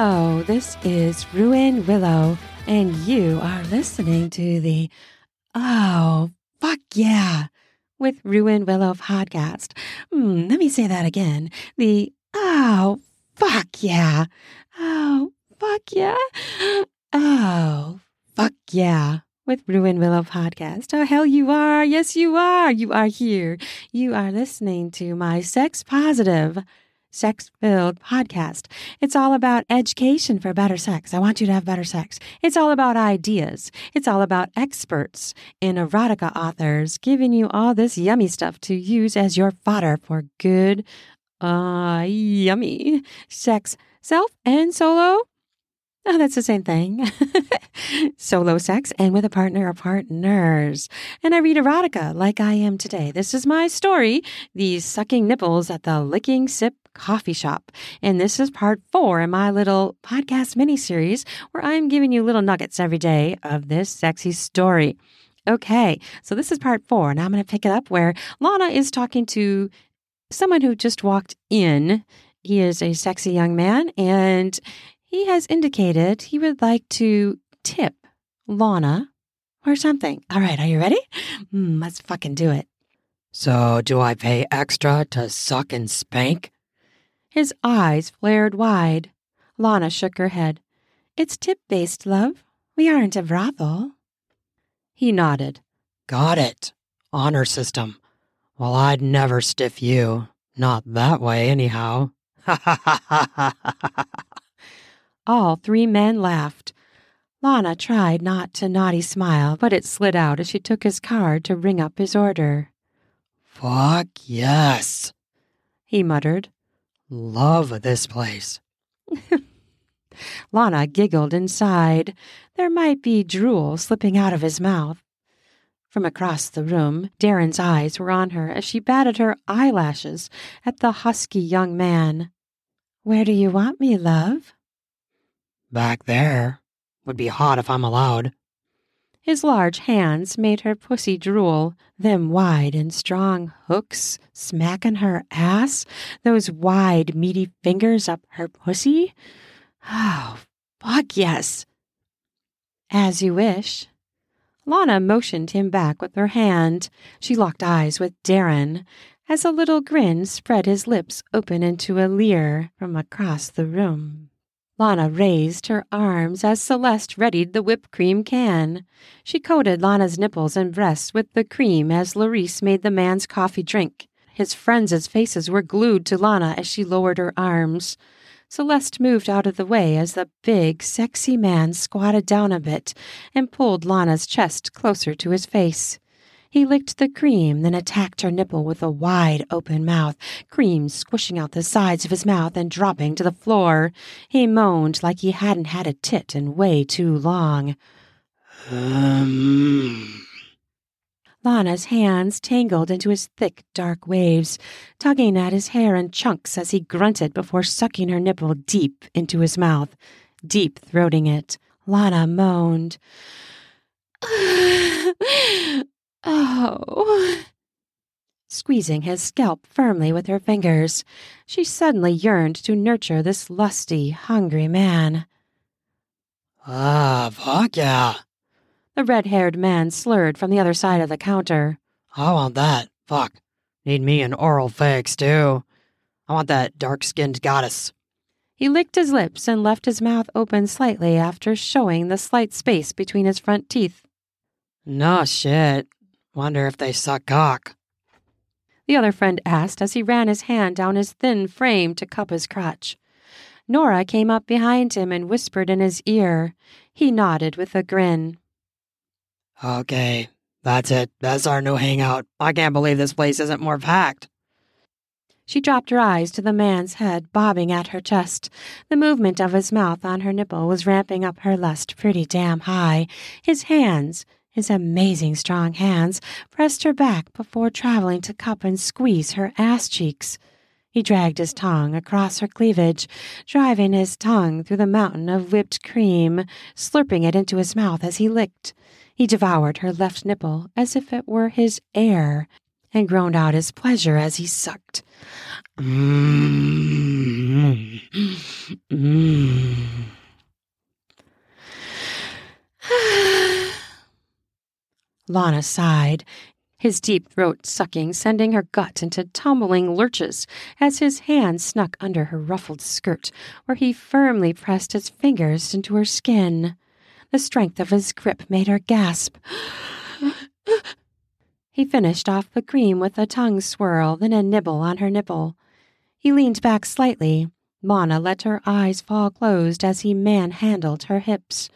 Hello, this is Ruan Willow, and you are listening to the Oh, fuck yeah, with Ruan Willow podcast. Mm, let me say that again. The Oh, fuck yeah. Oh, fuck yeah. Oh, fuck yeah. With Ruan Willow podcast. Oh, hell, you are. Yes, you are. You are here. You are listening to my sex positive sex filled podcast. It's all about education for better sex. I want you to have better sex. It's all about ideas. It's all about experts and erotica authors giving you all this yummy stuff to use as your fodder for good, uh, yummy sex, self and solo. Oh, that's the same thing. Solo sex and with a partner or partners. And I read erotica like I am today. This is my story, These Sucking Nipples at the Licking Sip Coffee Shop. And this is part four in my little podcast mini series where I'm giving you little nuggets every day of this sexy story. Okay, so this is part four, and I'm going to pick it up where Lana is talking to someone who just walked in. He is a sexy young man, and he has indicated he would like to tip Lana or something. All right, are you ready? Mm, let's fucking do it. So, do I pay extra to suck and spank? His eyes flared wide. Lana shook her head. It's tip based, love. We aren't a brothel. He nodded. Got it. Honor system. Well, I'd never stiff you. Not that way, anyhow. Ha ha ha ha. All three men laughed. Lana tried not to naughty smile, but it slid out as she took his card to ring up his order. Fuck yes. He muttered. Love this place. Lana giggled and sighed. There might be drool slipping out of his mouth. From across the room, Darren's eyes were on her as she batted her eyelashes at the husky young man. Where do you want me, love? Back there. Would be hot if I'm allowed. His large hands made her pussy drool, them wide and strong hooks smacking her ass, those wide, meaty fingers up her pussy. Oh, fuck yes. As you wish. Lana motioned him back with her hand. She locked eyes with Darren as a little grin spread his lips open into a leer from across the room. Lana raised her arms as Celeste readied the whipped cream can. She coated Lana's nipples and breasts with the cream as Larice made the man's coffee drink. His friends' faces were glued to Lana as she lowered her arms. Celeste moved out of the way as the big, sexy man squatted down a bit and pulled Lana's chest closer to his face. He licked the cream, then attacked her nipple with a wide open mouth, cream squishing out the sides of his mouth and dropping to the floor. He moaned like he hadn't had a tit in way too long. Um. Lana's hands tangled into his thick, dark waves, tugging at his hair in chunks as he grunted before sucking her nipple deep into his mouth, deep throating it. Lana moaned. Oh. Squeezing his scalp firmly with her fingers, she suddenly yearned to nurture this lusty, hungry man. Ah, fuck yeah. The red haired man slurred from the other side of the counter. I want that. Fuck. Need me an oral fix, too. I want that dark skinned goddess. He licked his lips and left his mouth open slightly after showing the slight space between his front teeth. No shit. Wonder if they suck cock. The other friend asked as he ran his hand down his thin frame to cup his crotch. Nora came up behind him and whispered in his ear. He nodded with a grin. Okay, that's it. That's our new hangout. I can't believe this place isn't more packed. She dropped her eyes to the man's head bobbing at her chest. The movement of his mouth on her nipple was ramping up her lust pretty damn high. His hands, his amazing strong hands, pressed her back before traveling to cup and squeeze her ass cheeks. He dragged his tongue across her cleavage, driving his tongue through the mountain of whipped cream, slurping it into his mouth as he licked. He devoured her left nipple as if it were his air. and groaned out his pleasure as he sucked. Mmm. Mmm. Lana sighed, his deep throat sucking, sending her gut into tumbling lurches as his hand snuck under her ruffled skirt, where he firmly pressed his fingers into her skin. The strength of his grip made her gasp. he finished off the cream with a tongue swirl, then a nibble on her nipple. He leaned back slightly. Lana let her eyes fall closed as he manhandled her hips.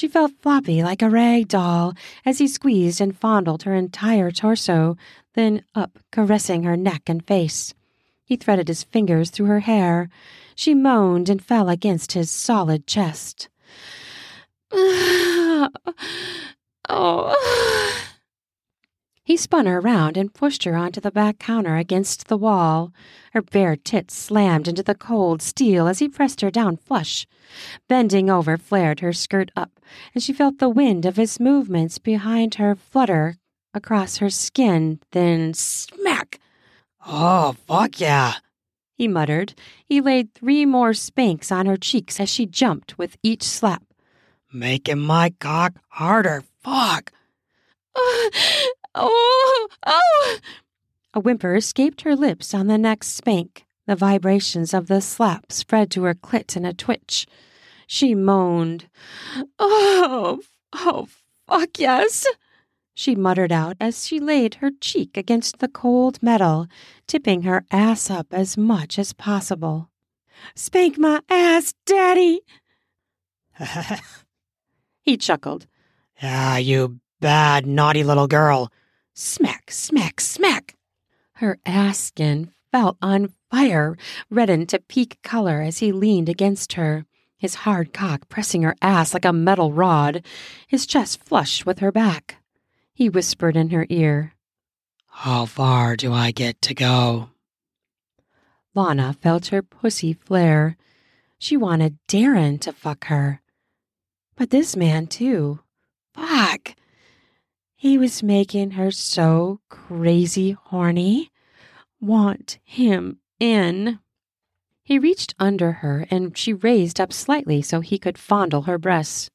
She felt floppy like a rag doll as he squeezed and fondled her entire torso, then up, caressing her neck and face. He threaded his fingers through her hair. She moaned and fell against his solid chest. oh. oh. He spun her around and pushed her onto the back counter against the wall. Her bare tits slammed into the cold steel as he pressed her down flush. Bending over flared her skirt up, and she felt the wind of his movements behind her flutter across her skin, then smack! Oh, fuck yeah. He muttered. He laid three more spanks on her cheeks as she jumped with each slap. Making my cock harder. Fuck. Ah, Oh, oh! A whimper escaped her lips on the next spank. The vibrations of the slap spread to her clit in a twitch. She moaned. Oh, oh, fuck yes! She muttered out as she laid her cheek against the cold metal, tipping her ass up as much as possible. Spank my ass, Daddy! he chuckled. Ah, you bad, naughty little girl. Smack, smack, smack. Her ass skin felt on fire, reddened to peak color as he leaned against her, his hard cock pressing her ass like a metal rod, his chest flush with her back. He whispered in her ear, How far do I get to go? Lana felt her pussy flare. She wanted Darren to fuck her. But this man, too. Fuck. He was making her so crazy horny. Want him in. He reached under her and she raised up slightly so he could fondle her breasts.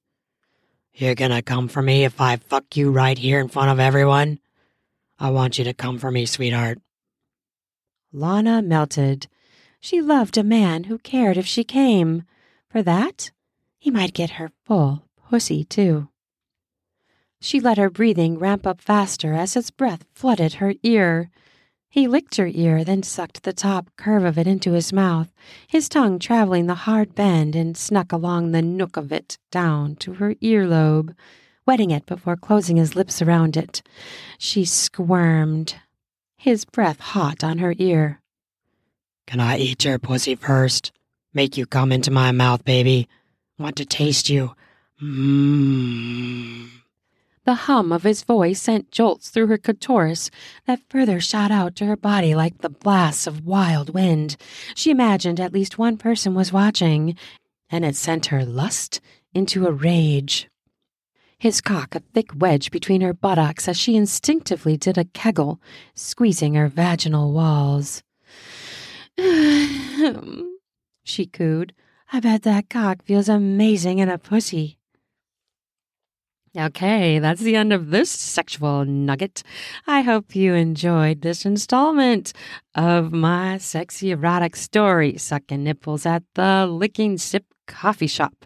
You're gonna come for me if I fuck you right here in front of everyone? I want you to come for me, sweetheart. Lana melted. She loved a man who cared if she came. For that, he might get her full pussy, too. She let her breathing ramp up faster as his breath flooded her ear. He licked her ear, then sucked the top curve of it into his mouth, his tongue traveling the hard bend and snuck along the nook of it down to her earlobe, wetting it before closing his lips around it. She squirmed, his breath hot on her ear. Can I eat your pussy first? Make you come into my mouth, baby. Want to taste you. Mmm. The hum of his voice sent jolts through her clitoris that further shot out to her body like the blasts of wild wind. She imagined at least one person was watching, and it sent her lust into a rage. His cock a thick wedge between her buttocks as she instinctively did a kegel, squeezing her vaginal walls. she cooed. I bet that cock feels amazing in a pussy. Okay, that's the end of this sexual nugget. I hope you enjoyed this installment of my sexy erotic story, Sucking Nipples at the Licking Sip coffee shop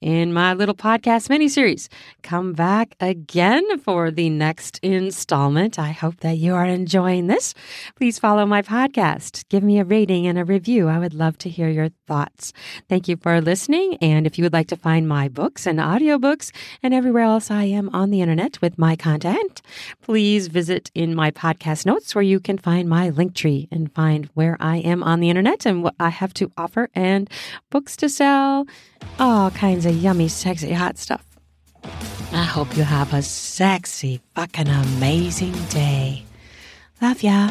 in my little podcast miniseries. Come back again for the next installment. I hope that you are enjoying this. Please follow my podcast. Give me a rating and a review. I would love to hear your thoughts. Thank you for listening. And if you would like to find my books and audiobooks and everywhere else I am on the internet with my content, please visit in my podcast notes where you can find my link tree and find where I am on the internet and what I have to offer and books to sell all kinds of yummy, sexy, hot stuff. I hope you have a sexy, fucking amazing day. Love ya.